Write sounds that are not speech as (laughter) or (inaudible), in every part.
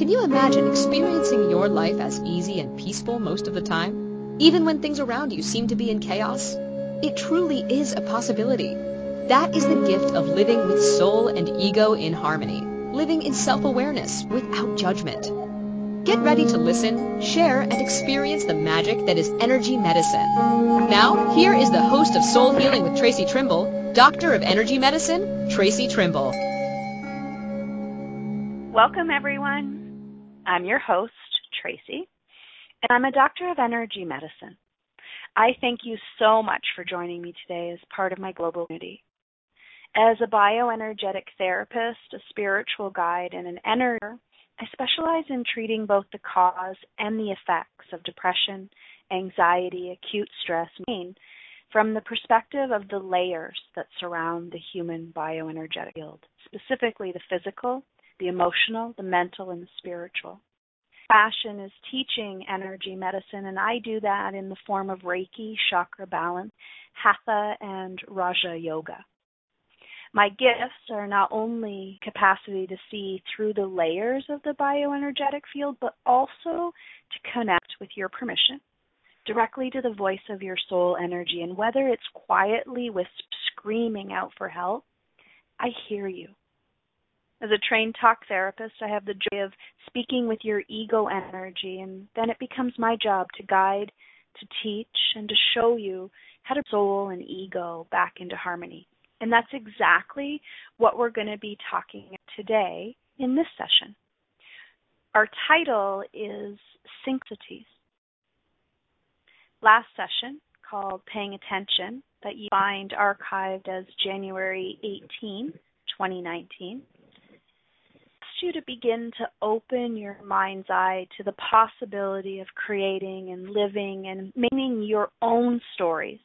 Can you imagine experiencing your life as easy and peaceful most of the time? Even when things around you seem to be in chaos? It truly is a possibility. That is the gift of living with soul and ego in harmony, living in self-awareness without judgment. Get ready to listen, share, and experience the magic that is energy medicine. Now, here is the host of Soul Healing with Tracy Trimble, Doctor of Energy Medicine, Tracy Trimble. Welcome, everyone. I'm your host, Tracy, and I'm a doctor of energy medicine. I thank you so much for joining me today as part of my global community. As a bioenergetic therapist, a spiritual guide, and an energizer, I specialize in treating both the cause and the effects of depression, anxiety, acute stress, pain from the perspective of the layers that surround the human bioenergetic field, specifically the physical, the emotional, the mental, and the spiritual. Passion is teaching energy medicine, and I do that in the form of Reiki, chakra balance, Hatha, and Raja Yoga. My gifts are not only capacity to see through the layers of the bioenergetic field, but also to connect with your permission directly to the voice of your soul energy. And whether it's quietly with screaming out for help, I hear you. As a trained talk therapist, I have the joy of speaking with your ego energy, and then it becomes my job to guide, to teach, and to show you how to soul and ego back into harmony. And that's exactly what we're going to be talking today in this session. Our title is Synchronicities. Last session, called Paying Attention, that you find archived as January 18, 2019, you to begin to open your mind's eye to the possibility of creating and living and making your own stories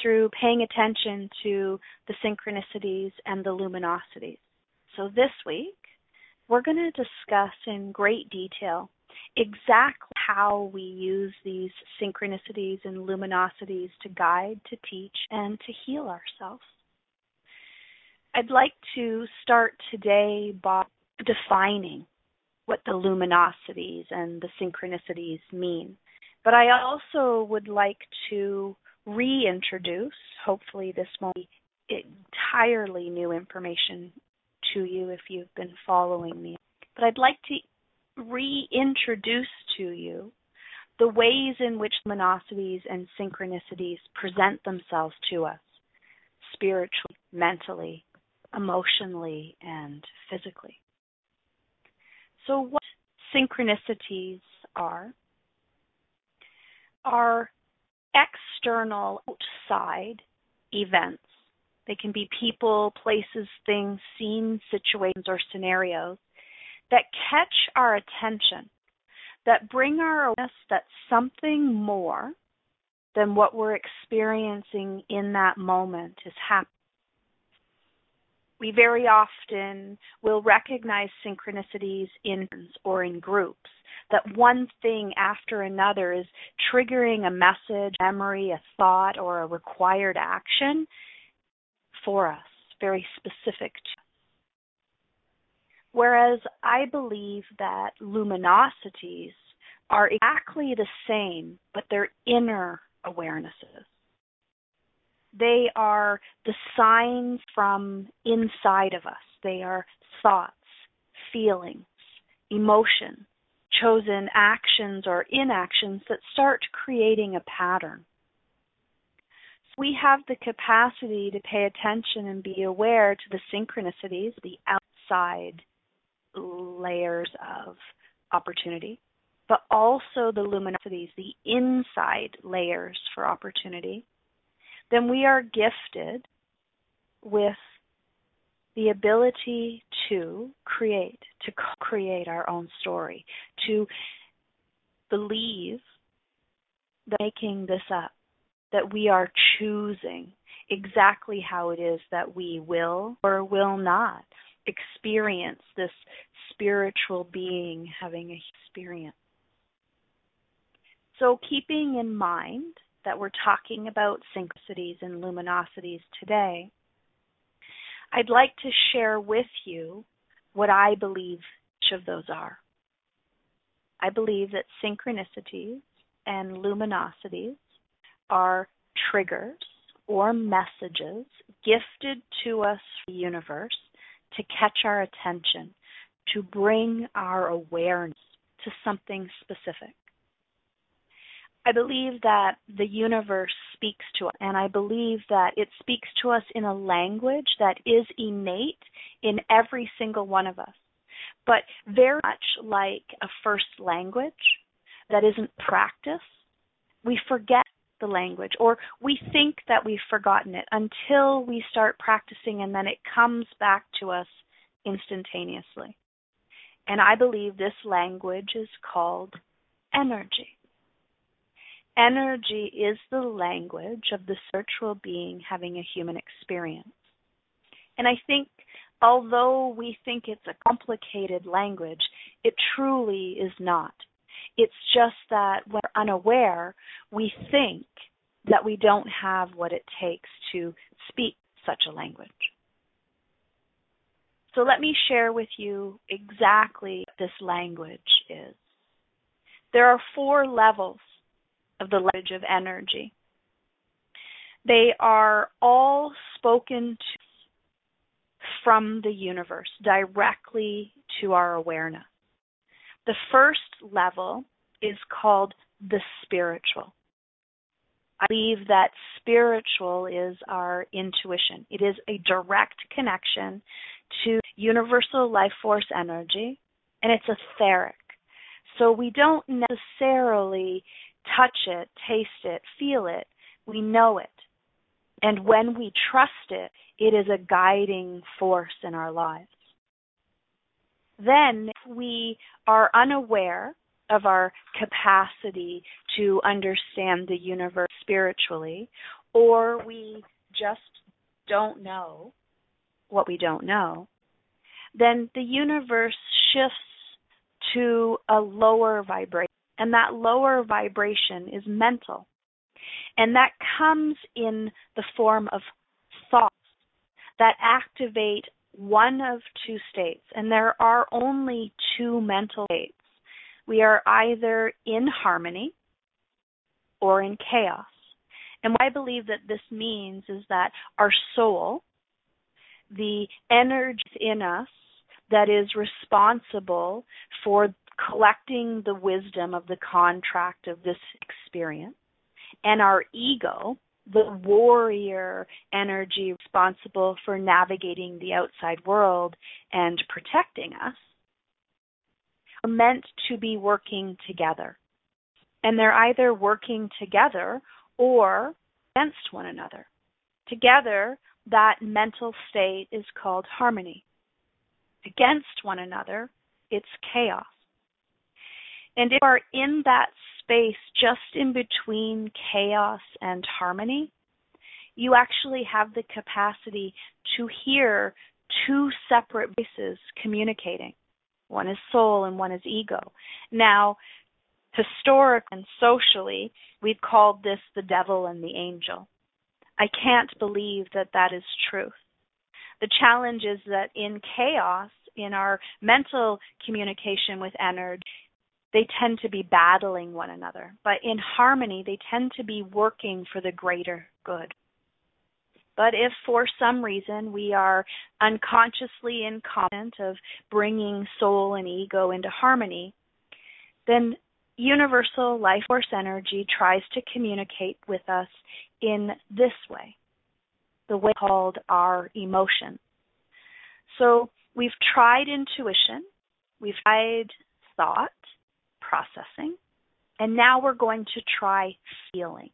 through paying attention to the synchronicities and the luminosities. So this week, we're going to discuss in great detail exactly how we use these synchronicities and luminosities to guide, to teach, and to heal ourselves. I'd like to start today by defining what the luminosities and the synchronicities mean. But I also would like to reintroduce, hopefully, this won't be entirely new information to you if you've been following me. But I'd like to reintroduce to you the ways in which luminosities and synchronicities present themselves to us spiritually, mentally, emotionally, and physically. So, what synchronicities are? Are external outside events. They can be people, places, things, scenes, situations, or scenarios that catch our attention, that bring our awareness that something more than what we're experiencing in that moment is happening. We very often will recognize synchronicities in or in groups that one thing after another is triggering a message, memory, a thought, or a required action for us, very specific to Whereas I believe that luminosities are exactly the same, but they're inner awarenesses. They are the signs from inside of us. They are thoughts, feelings, emotions, chosen actions or inactions that start creating a pattern. We have the capacity to pay attention and be aware to the synchronicities, the outside layers of opportunity, but also the luminosities, the inside layers for opportunity. Then we are gifted with the ability to create, to create our own story, to believe that making this up, that we are choosing exactly how it is that we will or will not experience this spiritual being having an experience. So, keeping in mind that we're talking about synchronicities and luminosities today, I'd like to share with you what I believe each of those are. I believe that synchronicities and luminosities are triggers or messages gifted to us from the universe to catch our attention, to bring our awareness to something specific. I believe that the universe speaks to us, and I believe that it speaks to us in a language that is innate in every single one of us, but very much like a first language that isn't practiced. We forget the language, or we think that we've forgotten it until we start practicing, and then it comes back to us instantaneously. And I believe this language is called energy. Energy is the language of the spiritual being having a human experience. And I think, although we think it's a complicated language, it truly is not. It's just that when we're unaware, we think that we don't have what it takes to speak such a language. So let me share with you exactly what this language is. There are four levels of the language of energy. They are all spoken to from the universe directly to our awareness. The first level is called the spiritual. I believe that spiritual is our intuition. It is a direct connection to universal life force energy, and it's etheric. So we don't necessarily touch it, taste it, feel it. We know it. And when we trust it, it is a guiding force in our lives. Then, if we are unaware of our capacity to understand the universe spiritually, or we just don't know what we don't know, then the universe shifts to a lower vibration. And that lower vibration is mental. And that comes in the form of thoughts that activate one of two states. And there are only two mental states. We are either in harmony or in chaos. And what I believe that this means is that our soul, the energy in us that is responsible for collecting the wisdom of the contract of this experience, and our ego, the warrior energy responsible for navigating the outside world and protecting us, are meant to be working together. And they're either working together or against one another. Together, that mental state is called harmony. Against one another, it's chaos. And if you are in that space just in between chaos and harmony, you actually have the capacity to hear two separate voices communicating. One is soul and one is ego. Now, historically and socially, we've called this the devil and the angel. I can't believe that that is truth. The challenge is that in chaos, in our mental communication with energy, they tend to be battling one another. But in harmony, they tend to be working for the greater good. But if for some reason we are unconsciously incompetent of bringing soul and ego into harmony, then universal life force energy tries to communicate with us in this way, the way called our emotion. So we've tried intuition, we've tried thought, processing, and now we're going to try feeling.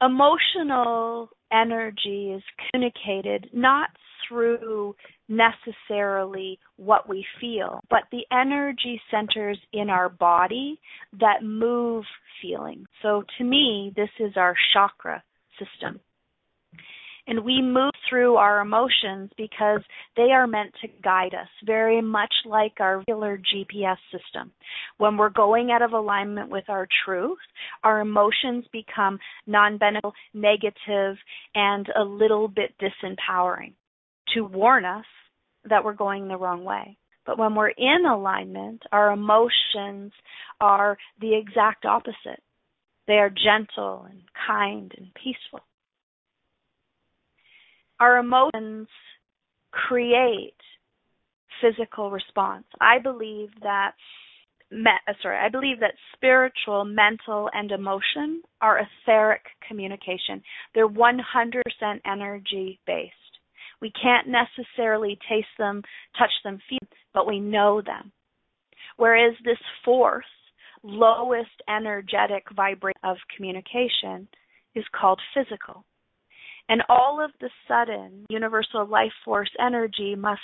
Emotional energy is communicated not through necessarily what we feel, but the energy centers in our body that move feeling. So to me, this is our chakra system. And we move through our emotions because they are meant to guide us, very much like our regular GPS system. When we're going out of alignment with our truth, our emotions become non beneficial, negative, and a little bit disempowering to warn us that we're going the wrong way. But when we're in alignment, our emotions are the exact opposite. They are gentle and kind and peaceful. Our emotions create physical response. I believe that me, uh, sorry, I believe that spiritual, mental, and emotion are etheric communication. They're 100% energy based. We can't necessarily taste them, touch them, feel, them, but we know them. Whereas this fourth, lowest energetic vibration of communication is called physical. And all of the sudden, universal life force energy must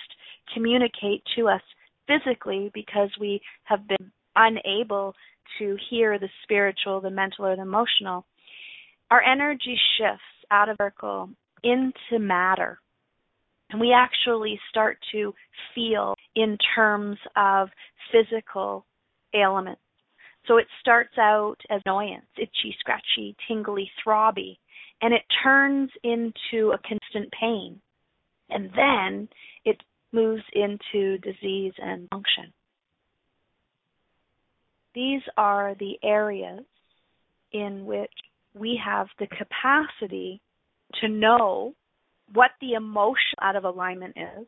communicate to us physically because we have been unable to hear the spiritual, the mental, or the emotional. Our energy shifts out of circle into matter. And we actually start to feel in terms of physical ailments. So it starts out as annoyance, itchy, scratchy, tingly, throbby, and it turns into a constant pain. And then it moves into disease and function. These are the areas in which we have the capacity to know what the emotion out of alignment is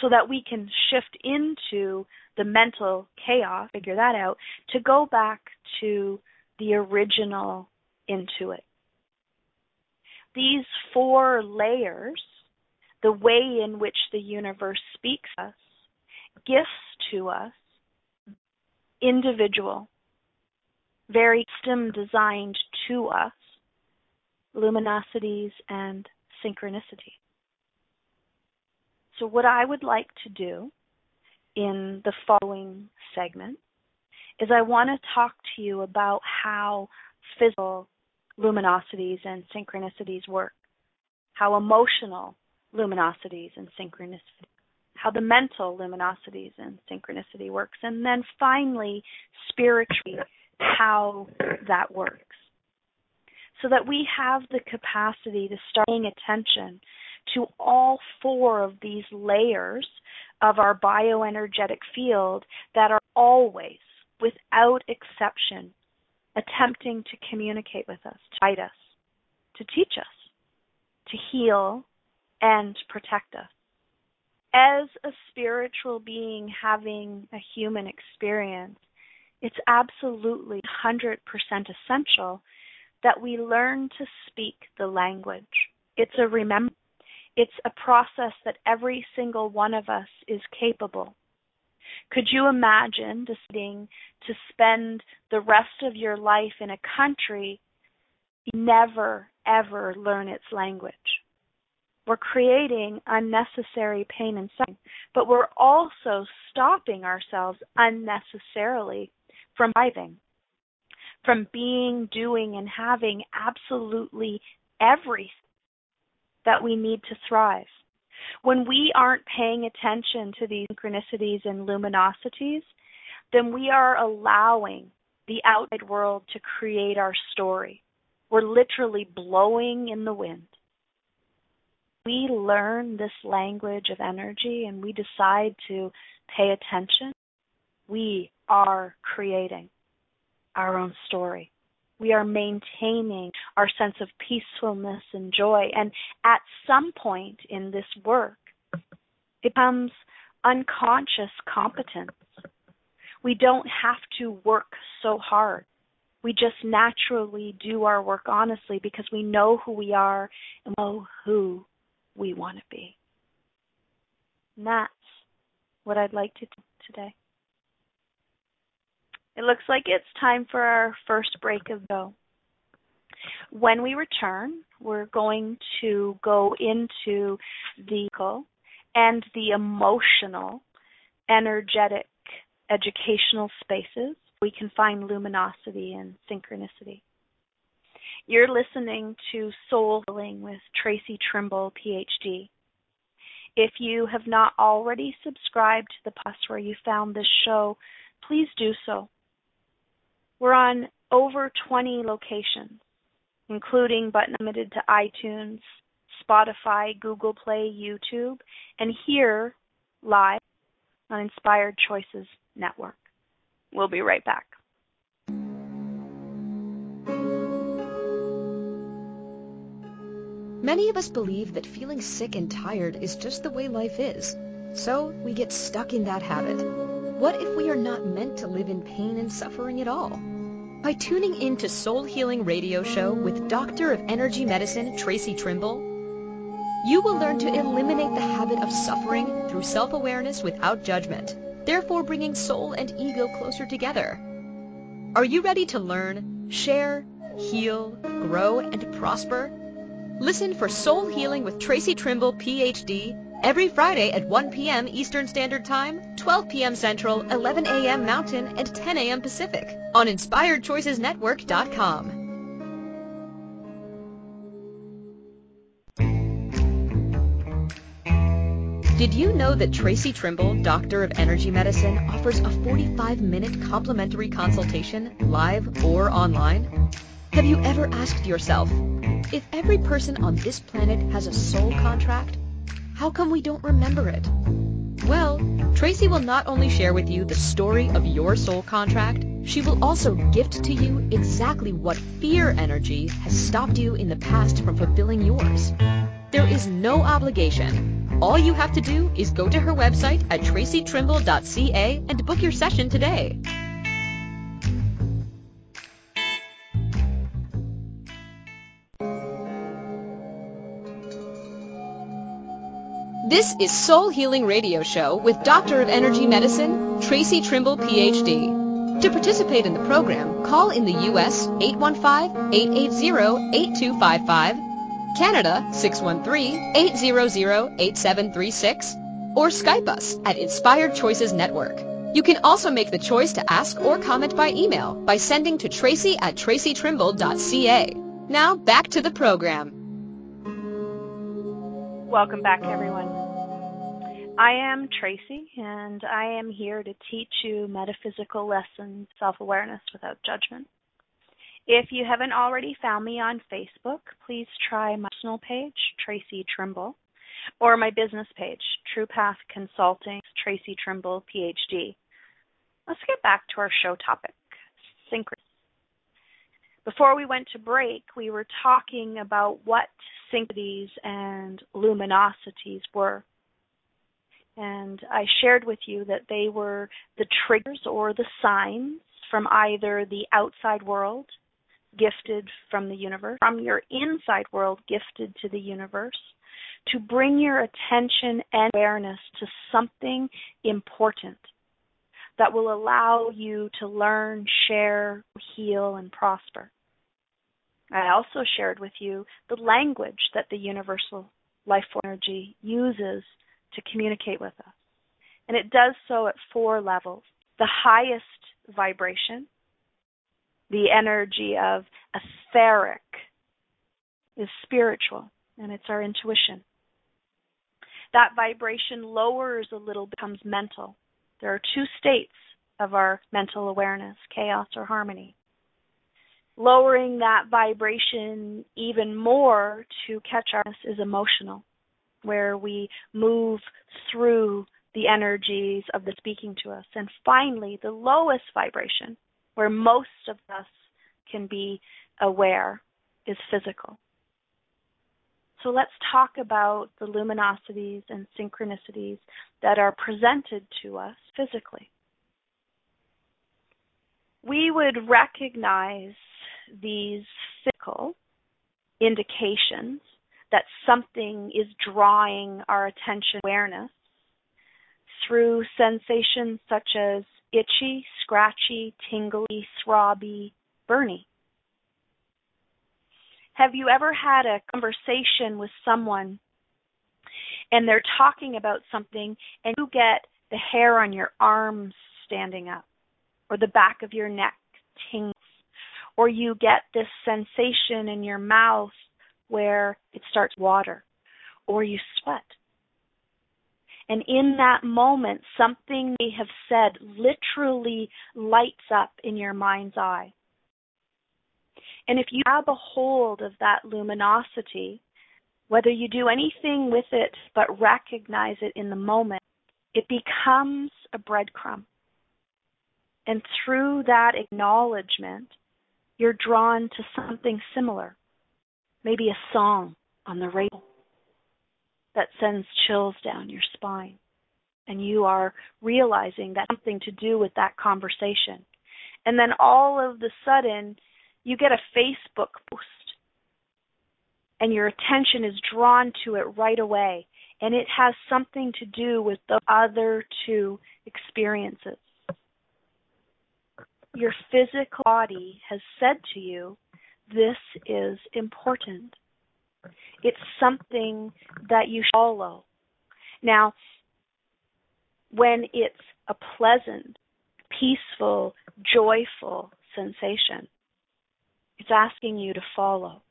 so that we can shift into the mental chaos, figure that out, to go back to the original intuit. These four layers, the way in which the universe speaks us, gifts to us, individual, very system designed to us, luminosities and synchronicity. So, what I would like to do in the following segment is I want to talk to you about how physical luminosities and synchronicities work, how emotional luminosities and synchronicities, how the mental luminosities and synchronicity works, and then finally, spiritually, how that works. So that we have the capacity to start paying attention to all four of these layers of our bioenergetic field that are always, without exception, attempting to communicate with us, to guide us, to teach us, to heal, and protect us. As a spiritual being having a human experience, it's absolutely 100% essential that we learn to speak the language. It's a remember it's a process that every single one of us is capable. Could you imagine deciding to spend the rest of your life in a country never ever learn its language? We're creating unnecessary pain and suffering, but we're also stopping ourselves unnecessarily from thriving, from being, doing, and having absolutely everything that we need to thrive. When we aren't paying attention to these synchronicities and luminosities, then we are allowing the outside world to create our story. We're literally blowing in the wind. We learn this language of energy and we decide to pay attention. We are creating our own story we are maintaining our sense of peacefulness and joy. And at some point in this work, it becomes unconscious competence. We don't have to work so hard. We just naturally do our work honestly because we know who we are and know who we want to be. And that's what I'd like to do today. It looks like it's time for our first break of go. When we return, we're going to go into the and the emotional, energetic, educational spaces. We can find luminosity and synchronicity. You're listening to Soul Healing with Tracy Trimble, PhD. If you have not already subscribed to the podcast where you found this show, please do so. We're on over 20 locations, including but limited to iTunes, Spotify, Google Play, YouTube, and here live on Inspired Choices Network. We'll be right back. Many of us believe that feeling sick and tired is just the way life is, so we get stuck in that habit. What if we are not meant to live in pain and suffering at all? By tuning in to Soul Healing Radio Show with Doctor of Energy Medicine Tracy Trimble, you will learn to eliminate the habit of suffering through self-awareness without judgment, therefore bringing soul and ego closer together. Are you ready to learn, share, heal, grow, and prosper? Listen for Soul Healing with Tracy Trimble, PhD, every Friday at 1 p.m. Eastern Standard Time, 12 p.m. Central, 11 a.m. Mountain, and 10 a.m. Pacific on InspiredChoicesNetwork.com. Did you know that Tracy Trimble, Doctor of Energy Medicine, offers a 45-minute complimentary consultation live or online? Have you ever asked yourself, if every person on this planet has a soul contract, how come we don't remember it? Well, Tracy will not only share with you the story of your soul contract, she will also gift to you exactly what fear energy has stopped you in the past from fulfilling yours. There is no obligation. All you have to do is go to her website at tracytrimble.ca and book your session today. This is Soul Healing Radio Show with Doctor of Energy Medicine, Tracy Trimble, PhD. To participate in the program, call in the U.S. 815-880-8255, Canada 613-800-8736, or Skype us at Inspired Choices Network. You can also make the choice to ask or comment by email by sending to tracy at tracytrimble.ca. Now back to the program. Welcome back, everyone. I am Tracy, and I am here to teach you metaphysical lessons, self awareness without judgment. If you haven't already found me on Facebook, please try my personal page, Tracy Trimble, or my business page, True Path Consulting, Tracy Trimble, PhD. Let's get back to our show topic synchronous. Before we went to break, we were talking about what synchronicities and luminosities were. And I shared with you that they were the triggers or the signs from either the outside world, gifted from the universe, from your inside world, gifted to the universe, to bring your attention and awareness to something important that will allow you to learn, share, heal, and prosper. I also shared with you the language that the universal life energy uses to communicate with us. And it does so at four levels. The highest vibration, the energy of etheric, is spiritual, and it's our intuition. That vibration lowers a little, becomes mental. There are two states of our mental awareness chaos or harmony lowering that vibration even more to catch us is emotional, where we move through the energies of the speaking to us. And finally, the lowest vibration, where most of us can be aware, is physical. So let's talk about the luminosities and synchronicities that are presented to us physically. We would recognize these physical indications that something is drawing our attention awareness through sensations such as itchy, scratchy, tingly, throbby, burny. Have you ever had a conversation with someone and they're talking about something and you get the hair on your arms standing up or the back of your neck tingling? or you get this sensation in your mouth where it starts water, or you sweat. And in that moment, something they have said literally lights up in your mind's eye. And if you grab a hold of that luminosity, whether you do anything with it but recognize it in the moment, it becomes a breadcrumb. And through that acknowledgement, you're drawn to something similar. Maybe a song on the radio that sends chills down your spine. And you are realizing that something to do with that conversation. And then all of the sudden, you get a Facebook post and your attention is drawn to it right away. And it has something to do with the other two experiences. Your physical body has said to you, this is important. It's something that you follow. Now, when it's a pleasant, peaceful, joyful sensation, it's asking you to follow.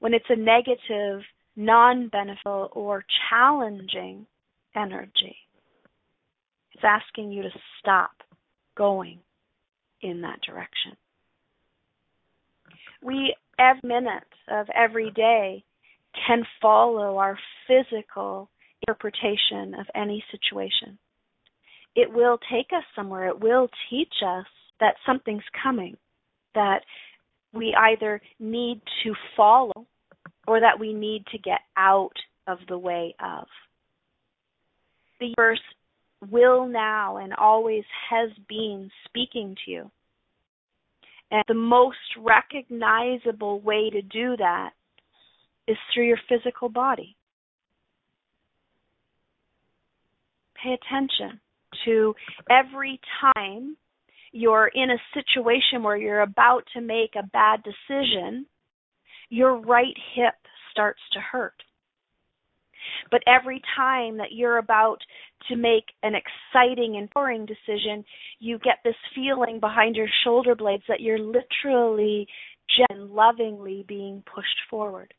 When it's a negative, non beneficial, or challenging energy, it's asking you to stop going in that direction. We, every minute of every day, can follow our physical interpretation of any situation. It will take us somewhere. It will teach us that something's coming, that we either need to follow or that we need to get out of the way of. The universe will now and always has been speaking to you. And the most recognizable way to do that is through your physical body. Pay attention to every time you're in a situation where you're about to make a bad decision, your right hip starts to hurt. But every time that you're about to make an exciting and boring decision, you get this feeling behind your shoulder blades that you're literally and lovingly being pushed forward.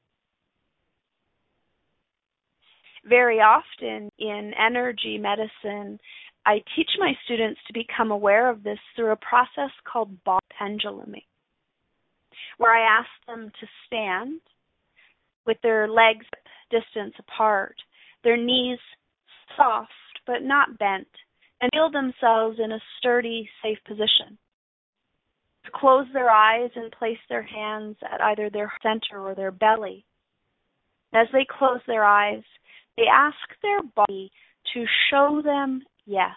Very often in energy medicine, I teach my students to become aware of this through a process called ball penduluming, where I ask them to stand with their legs distance apart, their knees soft but not bent, and feel themselves in a sturdy, safe position. To close their eyes and place their hands at either their center or their belly. As they close their eyes, they ask their body to show them yes.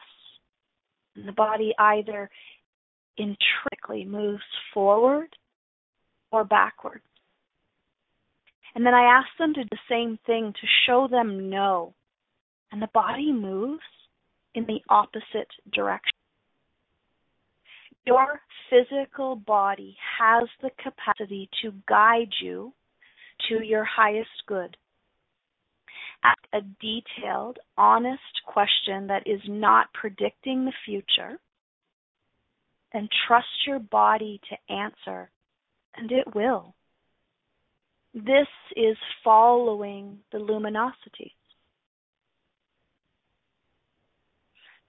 And the body either intrinsically moves forward or backwards. And then I ask them to do the same thing to show them no. And the body moves in the opposite direction. Your physical body has the capacity to guide you to your highest good. Ask a detailed, honest question that is not predicting the future, and trust your body to answer, and it will. This is following the luminosity.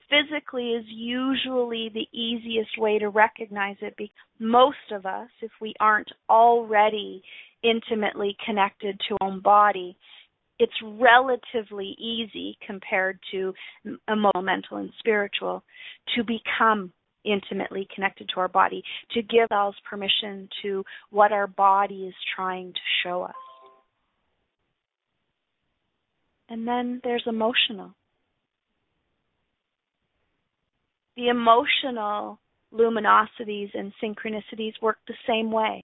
Physically is usually the easiest way to recognize it because most of us, if we aren't already intimately connected to our own body, it's relatively easy compared to emotional, mental, and spiritual to become intimately connected to our body, to give ourselves permission to what our body is trying to show us. And then there's emotional. The emotional luminosities and synchronicities work the same way.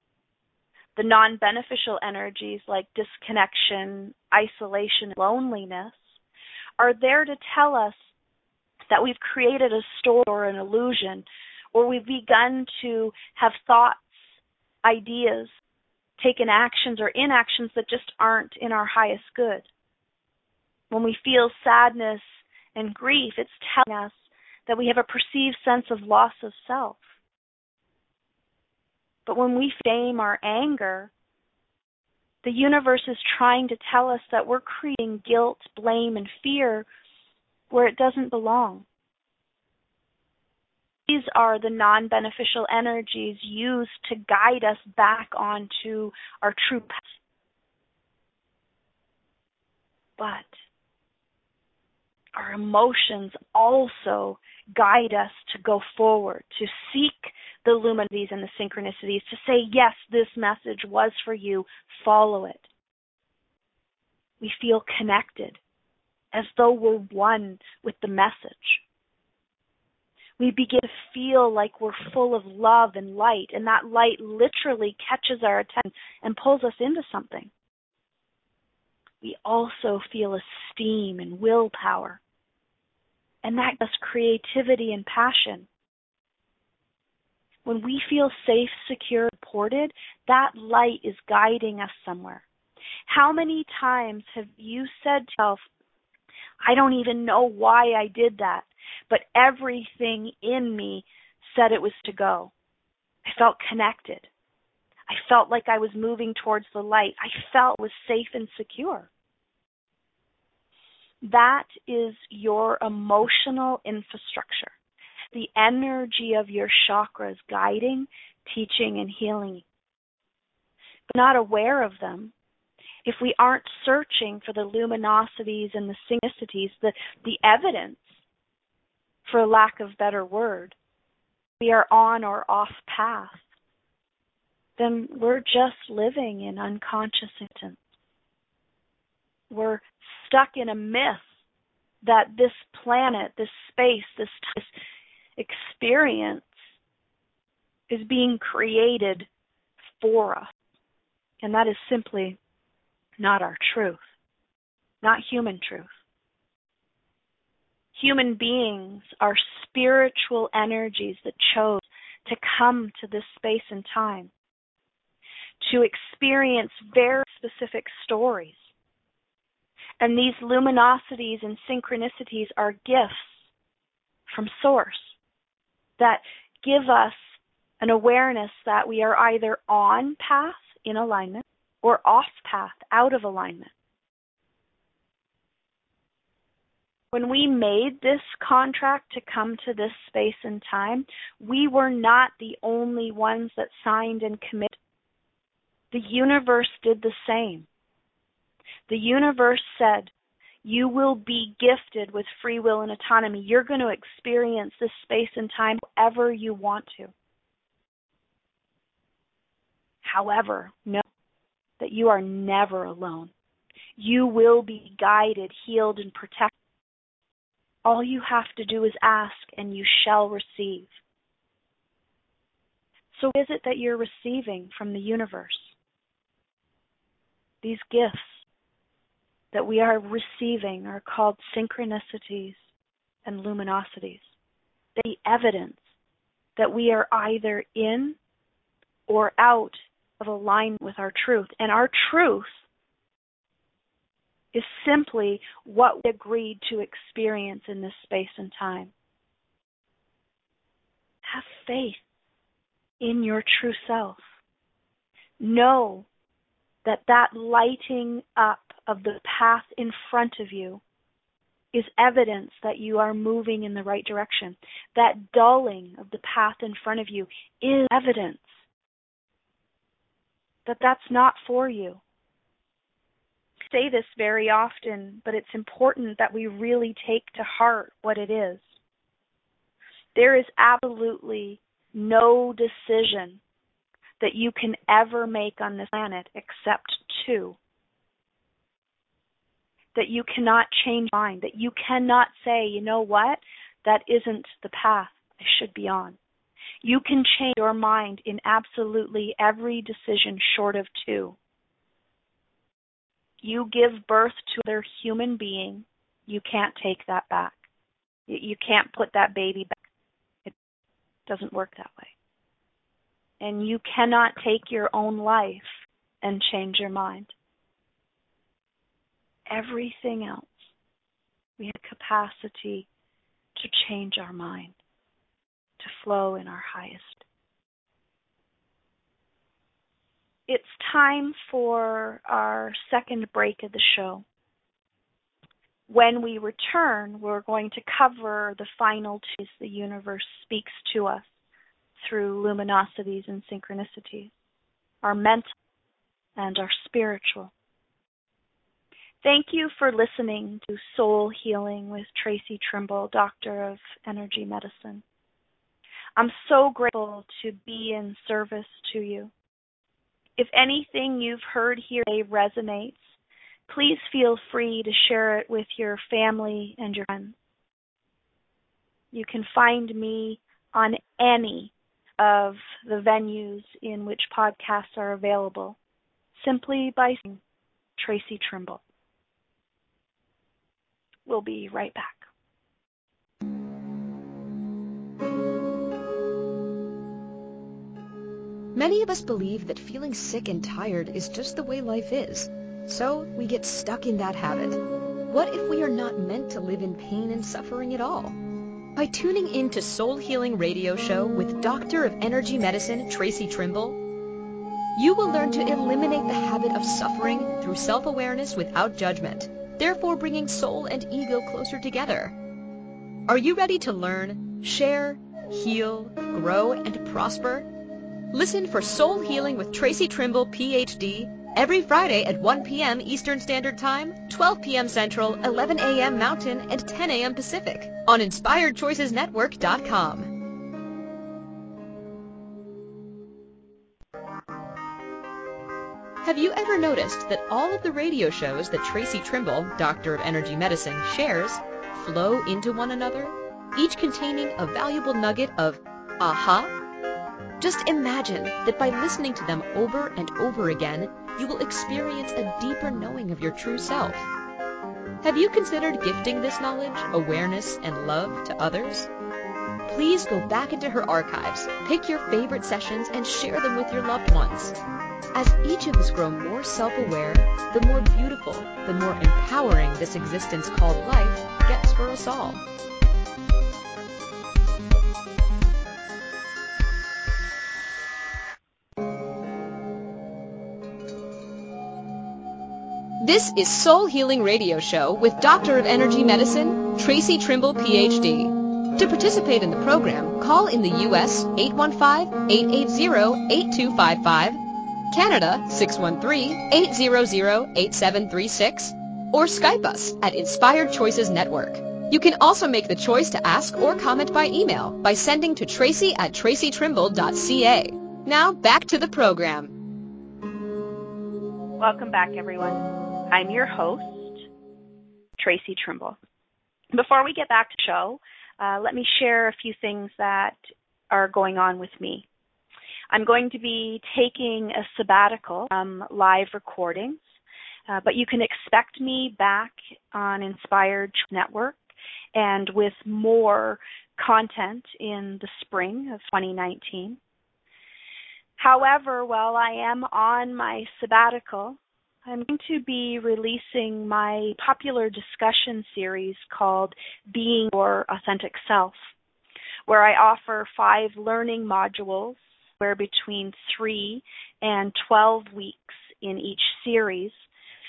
The non beneficial energies like disconnection, isolation, loneliness are there to tell us that we've created a story or an illusion, or we've begun to have thoughts, ideas, taken actions or inactions that just aren't in our highest good. When we feel sadness and grief, it's telling us that we have a perceived sense of loss of self. But when we shame our anger, the universe is trying to tell us that we're creating guilt, blame, and fear where it doesn't belong. These are the non beneficial energies used to guide us back onto our true path. But our emotions also guide us to go forward, to seek the luminities and the synchronicities, to say, yes, this message was for you, follow it. We feel connected, as though we're one with the message. We begin to feel like we're full of love and light, and that light literally catches our attention and pulls us into something. We also feel esteem and willpower and that gives creativity and passion. When we feel safe, secure, supported, that light is guiding us somewhere. How many times have you said to yourself, I don't even know why I did that, but everything in me said it was to go. I felt connected. I felt like I was moving towards the light. I felt was safe and secure. That is your emotional infrastructure, the energy of your chakras guiding, teaching, and healing. But not aware of them, if we aren't searching for the luminosities and the synchronicities, the, the evidence, for lack of better word, we are on or off path, then we're just living in unconscious intent. We're stuck in a myth that this planet, this space, this, this experience is being created for us. And that is simply not our truth, not human truth. Human beings are spiritual energies that chose to come to this space and time, to experience very specific stories, and these luminosities and synchronicities are gifts from Source that give us an awareness that we are either on path in alignment or off path out of alignment. When we made this contract to come to this space and time, we were not the only ones that signed and committed. The universe did the same. The universe said, You will be gifted with free will and autonomy. You're going to experience this space and time however you want to. However, know that you are never alone. You will be guided, healed, and protected. All you have to do is ask, and you shall receive. So, is it that you're receiving from the universe? These gifts that we are receiving are called synchronicities and luminosities. The evidence that we are either in or out of alignment with our truth. And our truth is simply what we agreed to experience in this space and time. Have faith in your true self. Know that that lighting up of the path in front of you is evidence that you are moving in the right direction. That dulling of the path in front of you is evidence that that's not for you. Say this very often, but it's important that we really take to heart what it is. There is absolutely no decision that you can ever make on this planet except two that you cannot change mind, that you cannot say, you know what, that isn't the path I should be on. You can change your mind in absolutely every decision short of two. You give birth to another human being, you can't take that back. You can't put that baby back. It doesn't work that way. And you cannot take your own life and change your mind everything else, we have capacity to change our mind, to flow in our highest. It's time for our second break of the show. When we return, we're going to cover the final two the universe speaks to us through luminosities and synchronicities, our mental and our spiritual. Thank you for listening to Soul Healing with Tracy Trimble, Doctor of Energy Medicine. I'm so grateful to be in service to you. If anything you've heard here resonates, please feel free to share it with your family and your friends. You can find me on any of the venues in which podcasts are available simply by Tracy Trimble. We'll be right back. Many of us believe that feeling sick and tired is just the way life is. So we get stuck in that habit. What if we are not meant to live in pain and suffering at all? By tuning in to Soul Healing Radio Show with Doctor of Energy Medicine Tracy Trimble, you will learn to eliminate the habit of suffering through self-awareness without judgment therefore bringing soul and ego closer together. Are you ready to learn, share, heal, grow, and prosper? Listen for Soul Healing with Tracy Trimble, PhD, every Friday at 1 p.m. Eastern Standard Time, 12 p.m. Central, 11 a.m. Mountain, and 10 a.m. Pacific on InspiredChoicesNetwork.com. Have you ever noticed that all of the radio shows that Tracy Trimble, Doctor of Energy Medicine, shares flow into one another, each containing a valuable nugget of aha? Just imagine that by listening to them over and over again, you will experience a deeper knowing of your true self. Have you considered gifting this knowledge, awareness, and love to others? Please go back into her archives, pick your favorite sessions, and share them with your loved ones. As each of us grow more self-aware, the more beautiful, the more empowering this existence called life gets for us all. This is Soul Healing Radio Show with Doctor of Energy Medicine, Tracy Trimble, PhD. To participate in the program, call in the U.S. 815-880-8255 Canada 613-800-8736 or Skype us at Inspired Choices Network. You can also make the choice to ask or comment by email by sending to tracy at tracytrimble.ca. Now back to the program. Welcome back, everyone. I'm your host, Tracy Trimble. Before we get back to the show, uh, let me share a few things that are going on with me. I'm going to be taking a sabbatical from live recordings, uh, but you can expect me back on Inspired Network and with more content in the spring of 2019. However, while I am on my sabbatical, I'm going to be releasing my popular discussion series called Being Your Authentic Self, where I offer five learning modules where between 3 and 12 weeks in each series.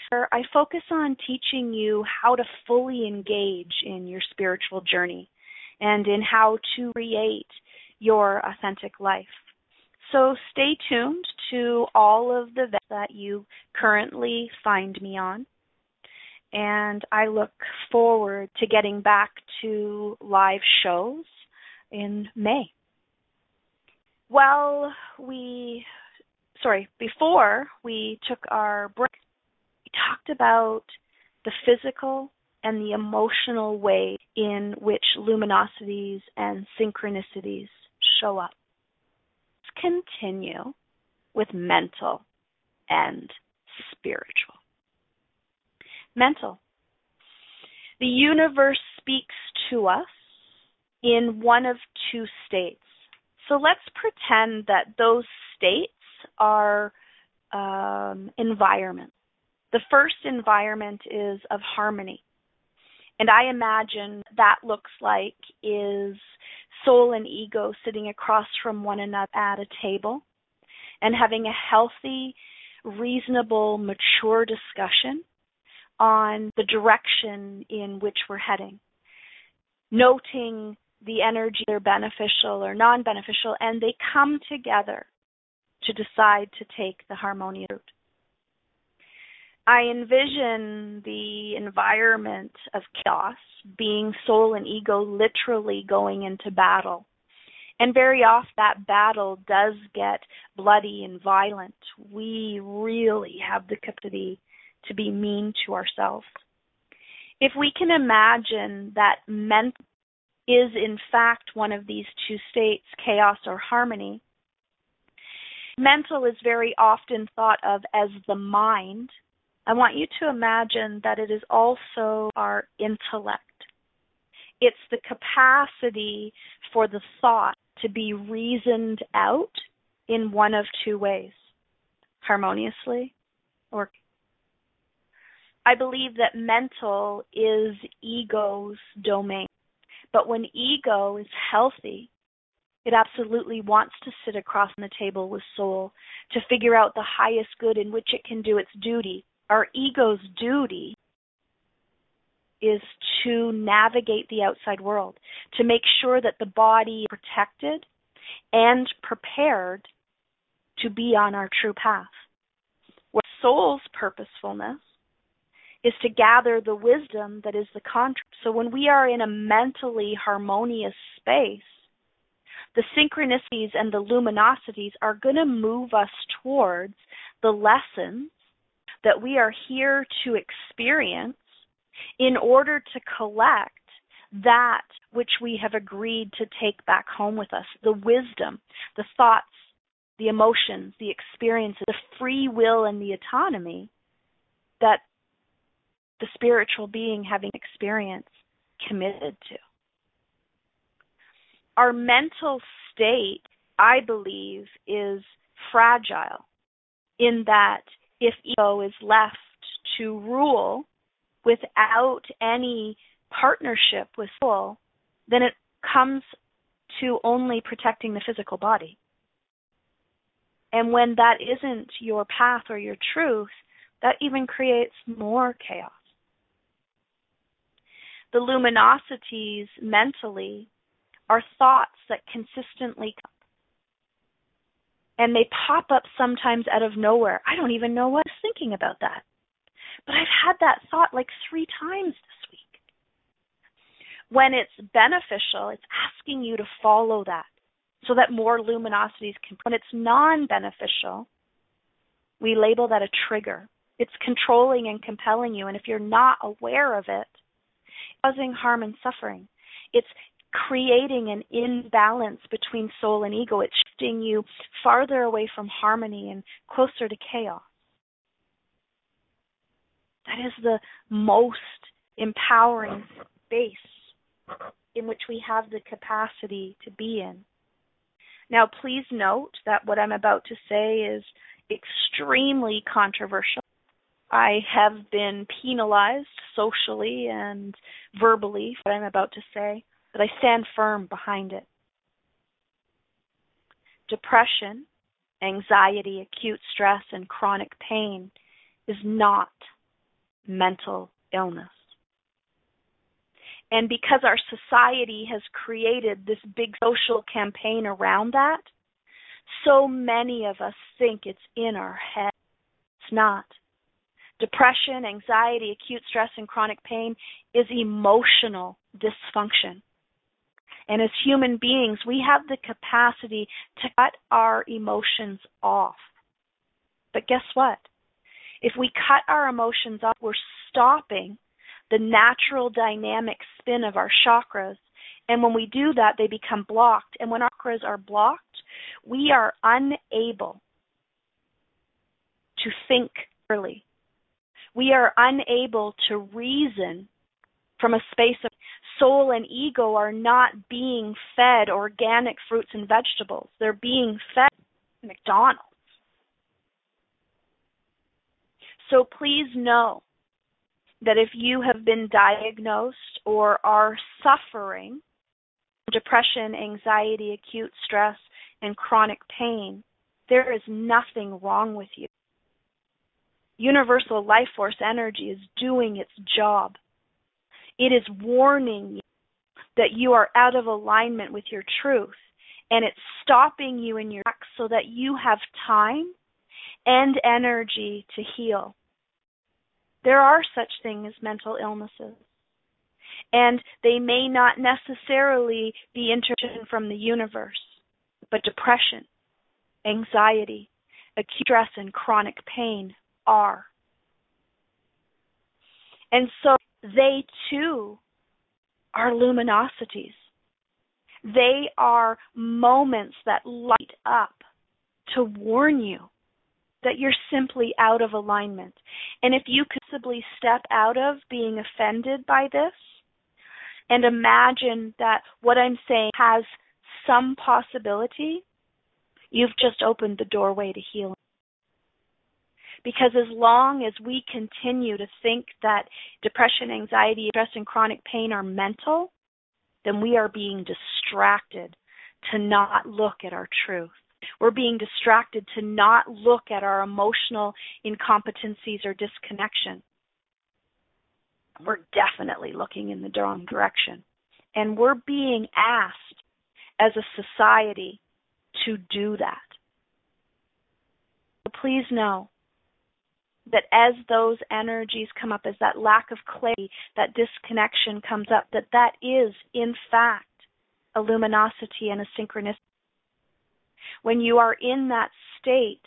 Where I focus on teaching you how to fully engage in your spiritual journey and in how to create your authentic life. So stay tuned to all of the that you currently find me on. And I look forward to getting back to live shows in May. Well, we, sorry, before we took our break, we talked about the physical and the emotional way in which luminosities and synchronicities show up. Continue with mental and spiritual. Mental. The universe speaks to us in one of two states so let's pretend that those states are um, environments. The first environment is of harmony. And I imagine that looks like is soul and ego sitting across from one another at a table and having a healthy, reasonable, mature discussion on the direction in which we're heading. Noting the energy are beneficial or non beneficial, and they come together to decide to take the harmonious route. I envision the environment of chaos being soul and ego literally going into battle. And very often that battle does get bloody and violent. We really have the capacity to be mean to ourselves. If we can imagine that mental is in fact one of these two states, chaos or harmony, mental is very often thought of as the mind. I want you to imagine that it is also our intellect. It's the capacity for the thought to be reasoned out in one of two ways harmoniously or I believe that mental is ego's domain. But when ego is healthy, it absolutely wants to sit across the table with soul to figure out the highest good in which it can do its duty. Our ego's duty is to navigate the outside world, to make sure that the body is protected and prepared to be on our true path. Where soul's purposefulness is to gather the wisdom that is the contract. So when we are in a mentally harmonious space, the synchronicities and the luminosities are going to move us towards the lessons that we are here to experience in order to collect that which we have agreed to take back home with us the wisdom, the thoughts, the emotions, the experiences, the free will, and the autonomy that the spiritual being having experience committed to. Our mental state, I believe, is fragile in that if ego is left to rule without any partnership with soul, then it comes to only protecting the physical body. And when that isn't your path or your truth, that even creates more chaos. The luminosities mentally are thoughts that consistently. And they pop up sometimes out of nowhere. I don't even know what I was thinking about that. But I've had that thought like three times this week. When it's beneficial, it's asking you to follow that so that more luminosities can. When it's non beneficial, we label that a trigger. It's controlling and compelling you. And if you're not aware of it, causing harm and suffering. It's creating an imbalance between soul and ego. It's shifting you farther away from harmony and closer to chaos. That is the most empowering space in which we have the capacity to be in. Now, please note that what I'm about to say is extremely controversial. I have been penalized socially and verbally for what I'm about to say, but I stand firm behind it. Depression, anxiety, acute stress, and chronic pain is not mental illness. And because our society has created this big social campaign around that, so many of us think it's in our head. It's not. Depression, anxiety, acute stress, and chronic pain is emotional dysfunction. And as human beings, we have the capacity to cut our emotions off. But guess what? If we cut our emotions off, we're stopping the natural dynamic spin of our chakras. And when we do that, they become blocked. And when our chakras are blocked, we are unable to think clearly we are unable to reason from a space of soul and ego are not being fed organic fruits and vegetables. They're being fed McDonald's. So please know that if you have been diagnosed or are suffering depression, anxiety, acute stress, and chronic pain, there is nothing wrong with you universal life force energy is doing its job. It is warning you that you are out of alignment with your truth and it's stopping you in your tracks so that you have time and energy to heal. There are such things as mental illnesses. And they may not necessarily be intervention from the universe, but depression, anxiety, acute stress, and chronic pain are. And so they too are luminosities. They are moments that light up to warn you that you're simply out of alignment. And if you could possibly step out of being offended by this and imagine that what I'm saying has some possibility, you've just opened the doorway to healing. Because as long as we continue to think that depression, anxiety, stress, and chronic pain are mental, then we are being distracted to not look at our truth. We're being distracted to not look at our emotional incompetencies or disconnection. We're definitely looking in the wrong direction. And we're being asked as a society to do that. So please know that as those energies come up, as that lack of clarity, that disconnection comes up, that that is, in fact, a luminosity and a synchronicity. When you are in that state,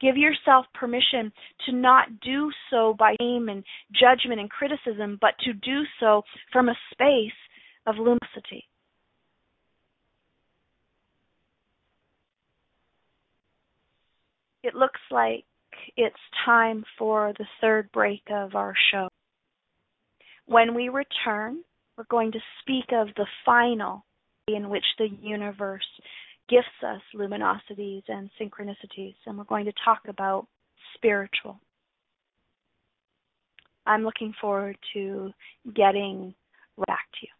give yourself permission to not do so by aim and judgment and criticism, but to do so from a space of luminosity. It looks like it's time for the third break of our show. When we return, we're going to speak of the final in which the universe gifts us luminosities and synchronicities, and we're going to talk about spiritual. I'm looking forward to getting back to you.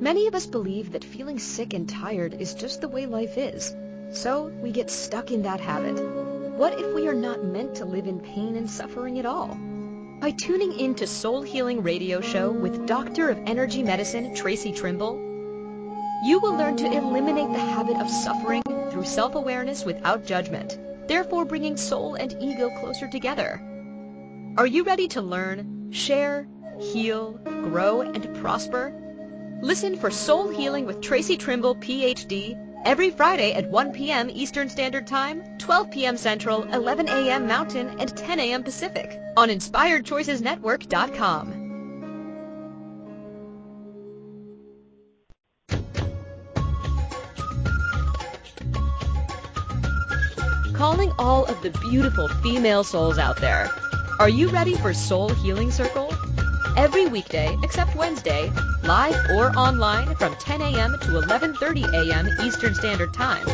Many of us believe that feeling sick and tired is just the way life is, so we get stuck in that habit. What if we are not meant to live in pain and suffering at all? By tuning in to Soul Healing Radio Show with Doctor of Energy Medicine Tracy Trimble, you will learn to eliminate the habit of suffering through self-awareness without judgment, therefore bringing soul and ego closer together. Are you ready to learn, share, heal, grow, and prosper? Listen for Soul Healing with Tracy Trimble, PhD, every Friday at 1 p.m. Eastern Standard Time, 12 p.m. Central, 11 a.m. Mountain, and 10 a.m. Pacific on InspiredChoicesNetwork.com. Calling all of the beautiful female souls out there. Are you ready for Soul Healing Circle? every weekday except Wednesday, live or online from 10 a.m. to 11:30 a.m. Eastern Standard Time.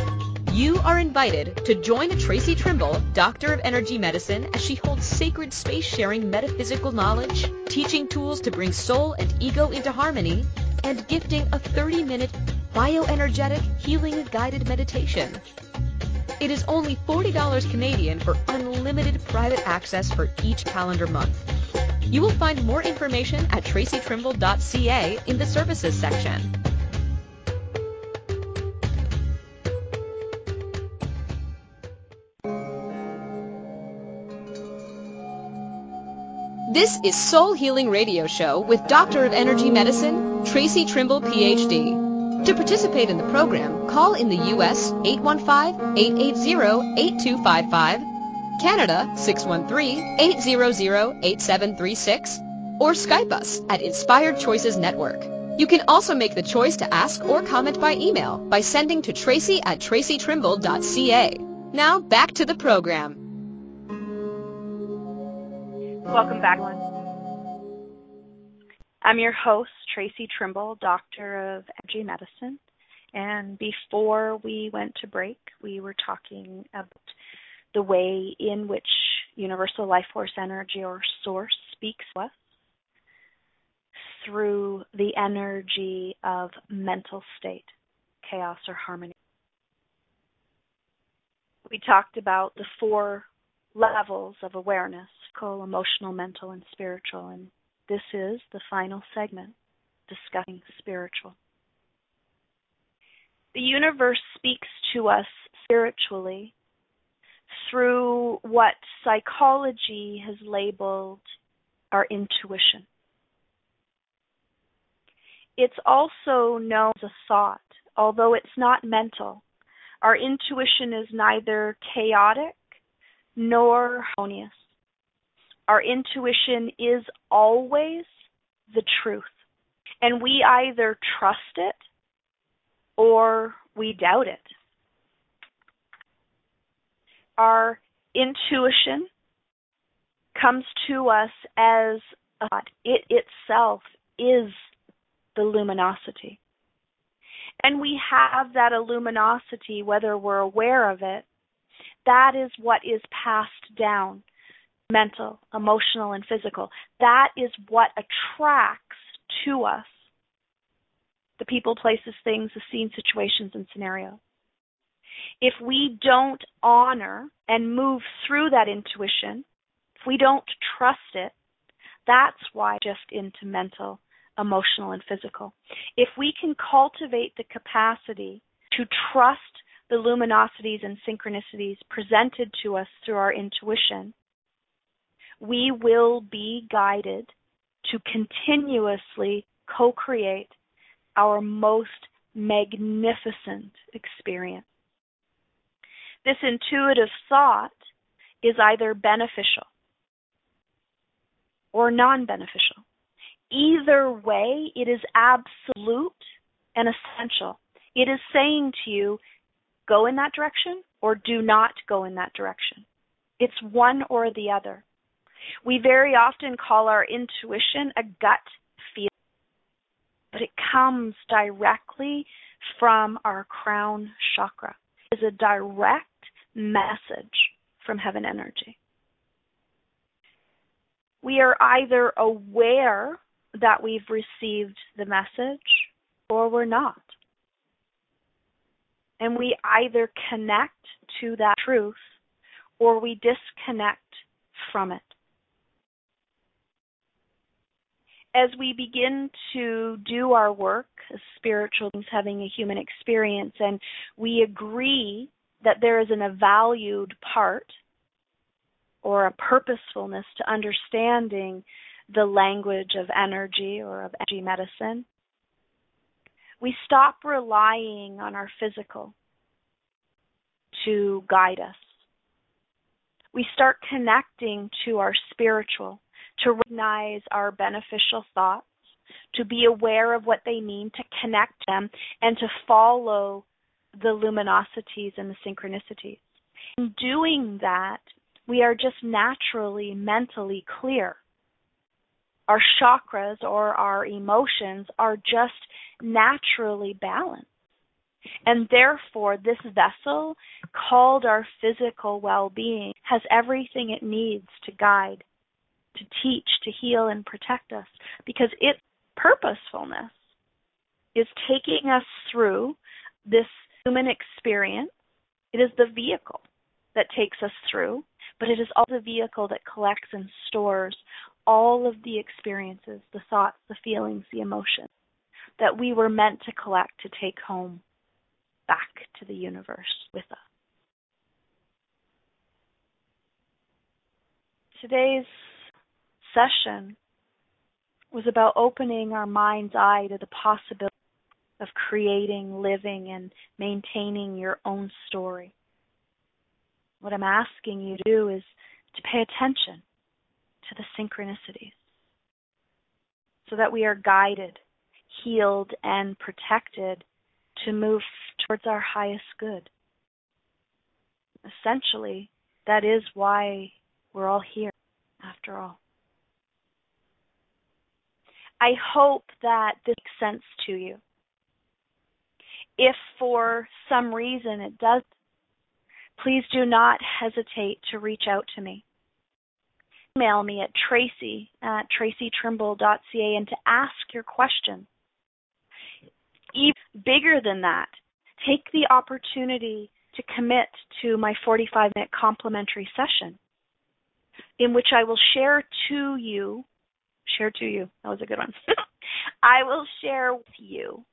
You are invited to join Tracy Trimble, Doctor of Energy Medicine, as she holds sacred space sharing metaphysical knowledge, teaching tools to bring soul and ego into harmony, and gifting a 30-minute bioenergetic healing guided meditation. It is only $40 Canadian for unlimited private access for each calendar month. You will find more information at tracytrimble.ca in the services section. This is Soul Healing Radio Show with Doctor of Energy Medicine, Tracy Trimble, PhD. To participate in the program, call in the U.S. 815-880-8255 Canada 613-800-8736 or Skype us at Inspired Choices Network. You can also make the choice to ask or comment by email by sending to tracy at tracytrimble.ca. Now back to the program. Welcome back. I'm your host, Tracy Trimble, Doctor of Energy Medicine. And before we went to break, we were talking about the way in which universal life force energy or source speaks to us through the energy of mental state, chaos or harmony. We talked about the four levels of awareness, emotional, mental, and spiritual, and this is the final segment discussing spiritual. The universe speaks to us spiritually through what psychology has labeled our intuition. It's also known as a thought, although it's not mental. Our intuition is neither chaotic nor harmonious. Our intuition is always the truth. And we either trust it or we doubt it. Our intuition comes to us as a thought. It itself is the luminosity. And we have that luminosity, whether we're aware of it, that is what is passed down mental, emotional, and physical. That is what attracts to us the people, places, things, the scene, situations, and scenarios. If we don't honor and move through that intuition, if we don't trust it, that's why just into mental, emotional, and physical. If we can cultivate the capacity to trust the luminosities and synchronicities presented to us through our intuition, we will be guided to continuously co create our most magnificent experience. This intuitive thought is either beneficial or non beneficial. Either way, it is absolute and essential. It is saying to you, go in that direction or do not go in that direction. It's one or the other. We very often call our intuition a gut feeling, but it comes directly from our crown chakra. It is a direct message from heaven energy. We are either aware that we've received the message or we're not. And we either connect to that truth or we disconnect from it. As we begin to do our work as spiritual beings having a human experience and we agree that there is an valued part or a purposefulness to understanding the language of energy or of energy medicine. We stop relying on our physical to guide us. We start connecting to our spiritual, to recognize our beneficial thoughts, to be aware of what they mean, to connect them, and to follow the luminosities and the synchronicities. In hmm. doing that, we are just naturally mentally clear our chakras or our emotions are just naturally balanced. And therefore, this vessel, called our physical well being, has everything it needs to guide, to teach, to heal, and protect us because its purposefulness is taking us through this human experience. It is the vehicle that takes us through, but it is also the vehicle that collects and stores all of the experiences, the thoughts, the feelings, the emotions that we were meant to collect to take home back to the universe with us. Today's session was about opening our mind's eye to the possibility of creating, living, and maintaining your own story. What I'm asking you to do is to pay attention to the synchronicities so that we are guided, healed, and protected to move towards our highest good. Essentially, that is why we're all here, after all. I hope that this makes sense to you. If for some reason it does, please do not hesitate to reach out to me email me at tracy at tracytrimble.ca and to ask your question. Even bigger than that, take the opportunity to commit to my 45 minute complimentary session in which I will share to you, share to you, that was a good one. (laughs) I will share with you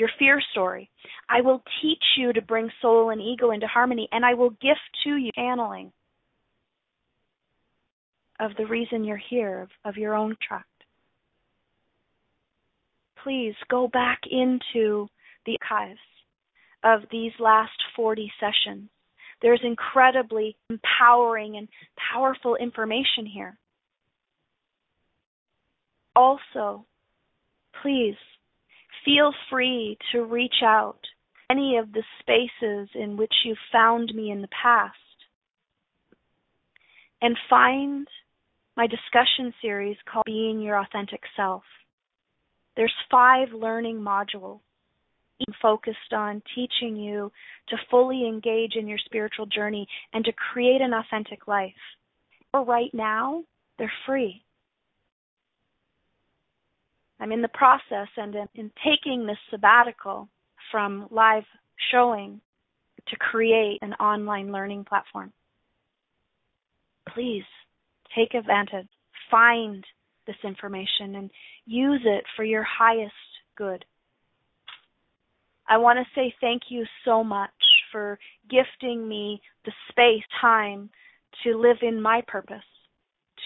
your fear story. I will teach you to bring soul and ego into harmony, and I will gift to you channeling of the reason you're here, of, of your own tract. Please go back into the archives of these last 40 sessions. There's incredibly empowering and powerful information here. Also, please feel free to reach out any of the spaces in which you found me in the past and find my discussion series called Being Your Authentic Self. There's five learning modules focused on teaching you to fully engage in your spiritual journey and to create an authentic life. For right now, they're free. I'm in the process and in, in taking this sabbatical from live showing to create an online learning platform. Please take advantage, find this information, and use it for your highest good. I want to say thank you so much for gifting me the space, time to live in my purpose,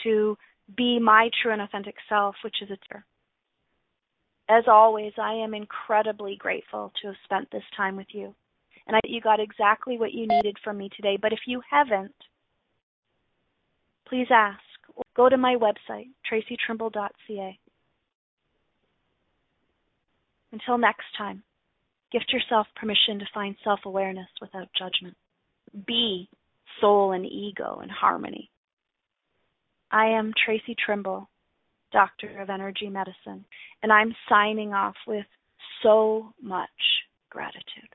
to be my true and authentic self, which is a teacher. As always, I am incredibly grateful to have spent this time with you. And I you got exactly what you needed from me today. But if you haven't, please ask. Or go to my website, tracytrimble.ca. Until next time. Gift yourself permission to find self awareness without judgment. Be soul and ego in harmony. I am Tracy Trimble, Doctor of Energy Medicine, and I'm signing off with so much gratitude.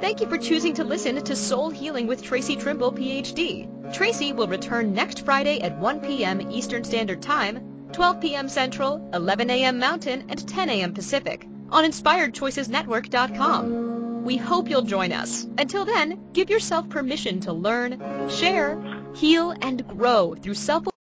Thank you for choosing to listen to Soul Healing with Tracy Trimble, PhD. Tracy will return next Friday at 1 p.m. Eastern Standard Time 12 p.m. Central, 11 a.m. Mountain, and 10 a.m. Pacific on InspiredChoicesNetwork.com. We hope you'll join us. Until then, give yourself permission to learn, share, heal, and grow through self